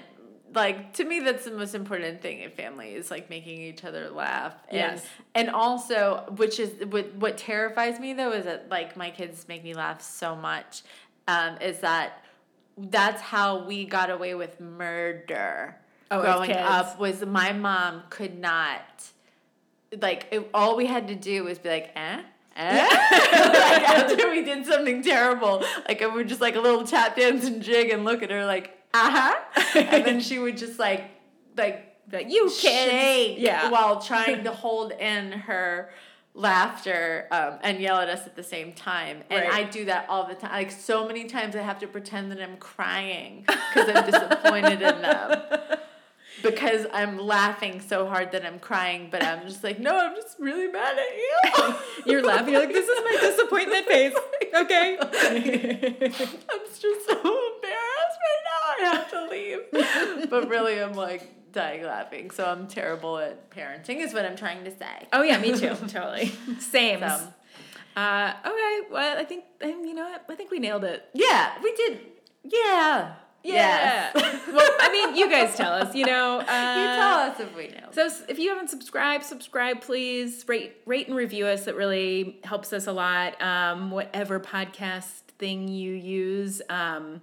like to me that's the most important thing in family is like making each other laugh. And, Yes. And also, which is what what terrifies me though is that like my kids make me laugh so much. Um, is that that's how we got away with murder Oh, growing up was my mom could not like it, all we had to do was be like eh Eh? like after we did something terrible, like we would just like a little tap dance and jig and look at her like, uh huh, and then she would just like, like But you kids. shake Yeah. while trying to hold in her laughter um, and yell at us at the same time. And Right. I do that all the time. Like so many times, I have to pretend that I'm crying because I'm disappointed in them. Because I'm laughing so hard that I'm crying, but I'm just like, no, I'm just really mad at you. You're laughing. You're like, this is my disappointment face. Okay. I'm just so embarrassed right now. I have to leave. But really, I'm like dying laughing. So I'm terrible at parenting, is what I'm trying to say. oh yeah, me too. Totally. Same. So, Uh, okay. Well, I think you know what? I think we nailed it. yeah, we did. Yeah. Yeah. Well, I mean, you guys tell us. You know. Uh, you tell us if we know. So if you haven't subscribed, subscribe please. Rate rate and review us. It really helps us a lot. Um, whatever podcast thing you use. Um,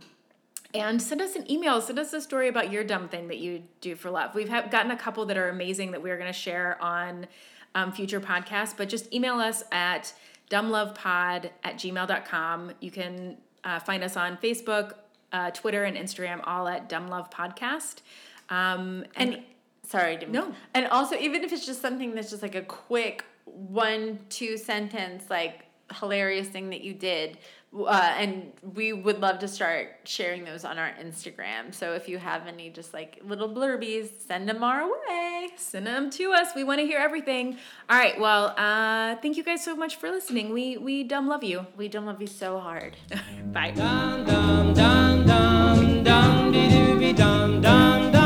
and send us an email. Send us a story about your dumb thing that you do for love. We've have gotten a couple that are amazing that we're going to share on um, future podcasts. But just email us at dumblovepod at gmail.com. You can uh, find us on Facebook, uh, Twitter, and Instagram, all at Dumb Love Podcast. Um, and, and sorry, Demi. No. And also, even if it's just something that's just like a quick one, two sentence, like hilarious thing that you did, uh, and we would love to start sharing those on our Instagram. So if you have any just like little blurbies, send them our way. Send them to us. We want to hear everything. All right. Well, uh, thank you guys so much for listening. We we dumb love you. We don't love you so hard. Bye. dum dum dum dum dum dee